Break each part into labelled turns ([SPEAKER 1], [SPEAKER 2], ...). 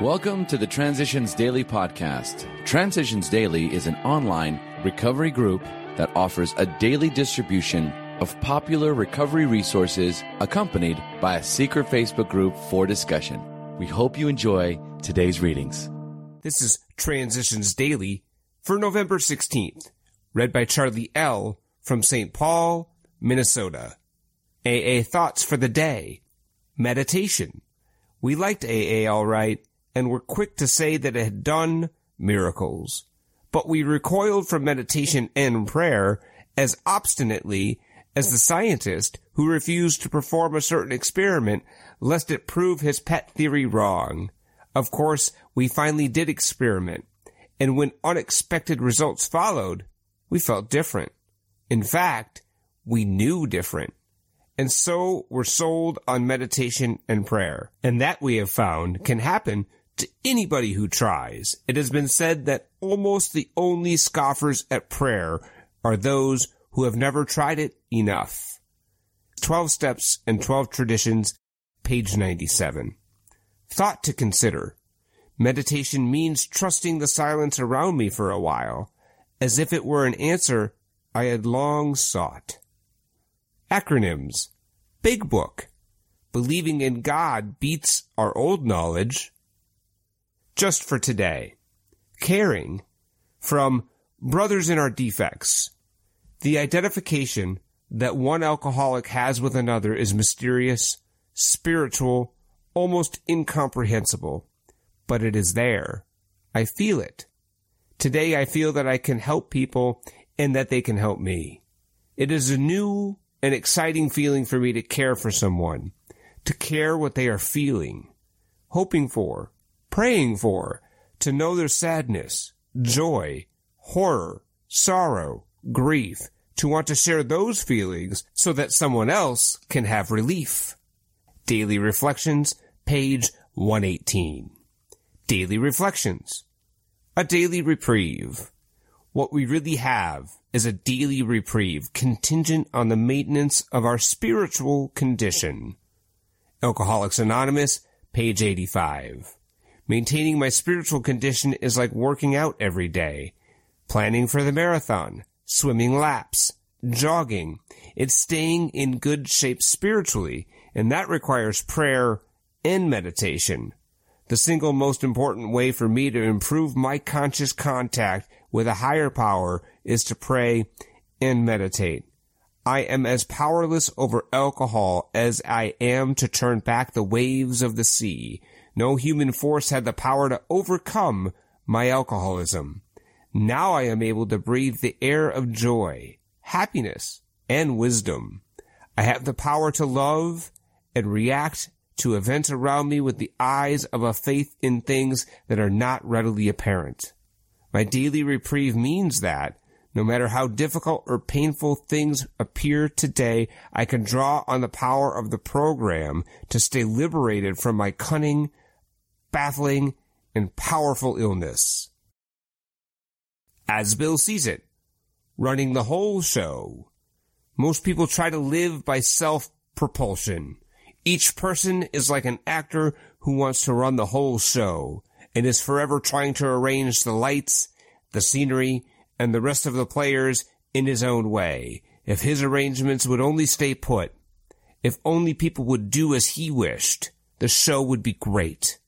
[SPEAKER 1] Welcome to the Transitions Daily podcast. Transitions Daily is an online recovery group that offers a daily distribution of popular recovery resources accompanied by a secret Facebook group for discussion. We hope you enjoy today's readings.
[SPEAKER 2] This is Transitions Daily for November 16th, read by Charlie L. from St. Paul, Minnesota. AA Thoughts for the Day. Meditation. We liked AA all right and were quick to say that it had done miracles. But we recoiled from meditation and prayer as obstinately as the scientist who refused to perform a certain experiment lest it prove his pet theory wrong. Of course, we finally did experiment, and when unexpected results followed, we felt different. In fact, we knew different and so we're sold on meditation and prayer. And that we have found can happen to anybody who tries. It has been said that almost the only scoffers at prayer are those who have never tried it enough. 12 Steps and 12 Traditions, page 97. Thought to consider. Meditation means trusting the silence around me for a while, as if it were an answer I had long sought. Acronyms. Big Book. Believing in God beats our old knowledge. Just for today. Caring. From Brothers in Our Defects. The identification that one alcoholic has with another is mysterious, spiritual, almost incomprehensible. But it is there. I feel it. Today I feel that I can help people and that they can help me. It is a new an exciting feeling for me to care for someone, to care what they are feeling, hoping for, praying for, to know their sadness, joy, horror, sorrow, grief, to want to share those feelings so that someone else can have relief. Daily Reflections, page 118. Daily Reflections. A daily reprieve. What we really have is a daily reprieve contingent on the maintenance of our spiritual condition. Alcoholics Anonymous, page 85. Maintaining my spiritual condition is like working out every day, planning for the marathon, swimming laps, jogging. It's staying in good shape spiritually, and that requires prayer and meditation. The single most important way for me to improve my conscious contact with a higher power is to pray and meditate. I am as powerless over alcohol as I am to turn back the waves of the sea. No human force had the power to overcome my alcoholism. Now I am able to breathe the air of joy, happiness, and wisdom. I have the power to love and react to events around me with the eyes of a faith in things that are not readily apparent. My daily reprieve means that no matter how difficult or painful things appear today, I can draw on the power of the program to stay liberated from my cunning, baffling, and powerful illness. As Bill sees it, running the whole show. Most people try to live by self-propulsion. Each person is like an actor who wants to run the whole show and is forever trying to arrange the lights, the scenery, and the rest of the players in his own way. If his arrangements would only stay put, if only people would do as he wished, the show would be great.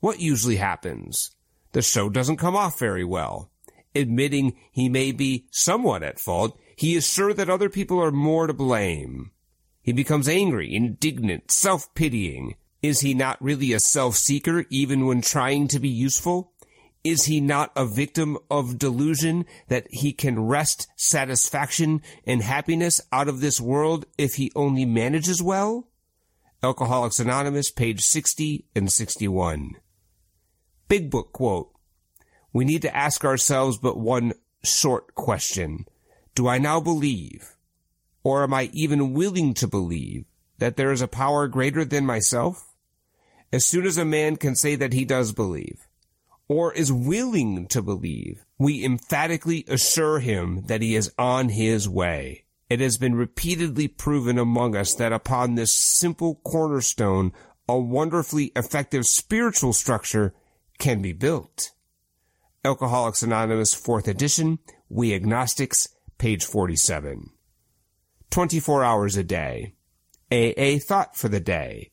[SPEAKER 2] What usually happens? The show doesn't come off very well. Admitting he may be somewhat at fault, he is sure that other people are more to blame. He becomes angry, indignant, self-pitying. Is he not really a self-seeker even when trying to be useful? Is he not a victim of delusion that he can wrest satisfaction and happiness out of this world if he only manages well? Alcoholics Anonymous, page 60 and 61. Big Book quote. We need to ask ourselves but one short question. Do I now believe, or am I even willing to believe, that there is a power greater than myself? As soon as a man can say that he does believe, or is willing to believe, we emphatically assure him that he is on his way. It has been repeatedly proven among us that upon this simple cornerstone a wonderfully effective spiritual structure can be built. Alcoholics Anonymous 4th edition, We Agnostics, page 47. 24 hours a day. AA thought for the day.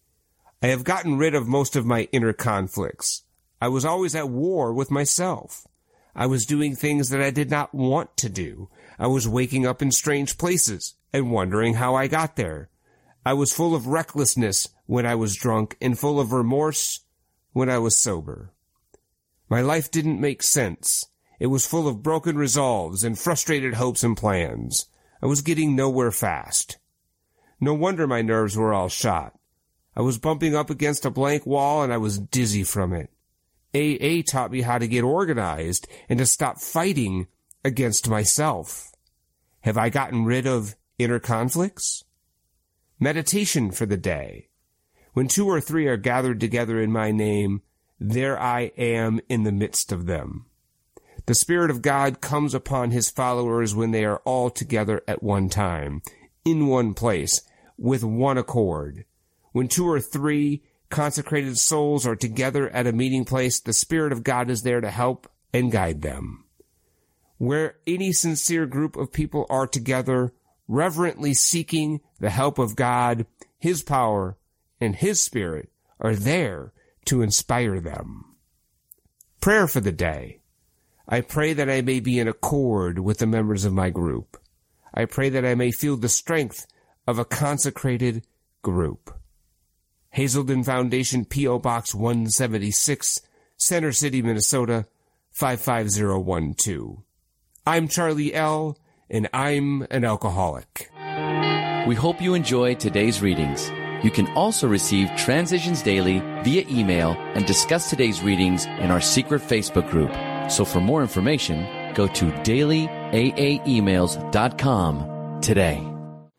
[SPEAKER 2] I have gotten rid of most of my inner conflicts. I was always at war with myself. I was doing things that I did not want to do. I was waking up in strange places and wondering how I got there. I was full of recklessness when I was drunk and full of remorse when I was sober. My life didn't make sense. It was full of broken resolves and frustrated hopes and plans. I was getting nowhere fast. No wonder my nerves were all shot. I was bumping up against a blank wall and I was dizzy from it. AA taught me how to get organized and to stop fighting against myself. Have I gotten rid of inner conflicts? Meditation for the day. When two or three are gathered together in my name, there I am in the midst of them. The Spirit of God comes upon his followers when they are all together at one time, in one place, with one accord. When two or three consecrated souls are together at a meeting place, the Spirit of God is there to help and guide them. Where any sincere group of people are together, reverently seeking the help of God, His power, and His Spirit are there to inspire them. Prayer for the day. I pray that I may be in accord with the members of my group. I pray that I may feel the strength of a consecrated group. Hazelden Foundation, P.O. Box 176, Center City, Minnesota, 55012. I'm Charlie L., and I'm an alcoholic.
[SPEAKER 1] We hope you enjoy today's readings. You can also receive Transitions Daily via email and discuss today's readings in our secret Facebook group. So for more information, go to dailyaaemails.com today.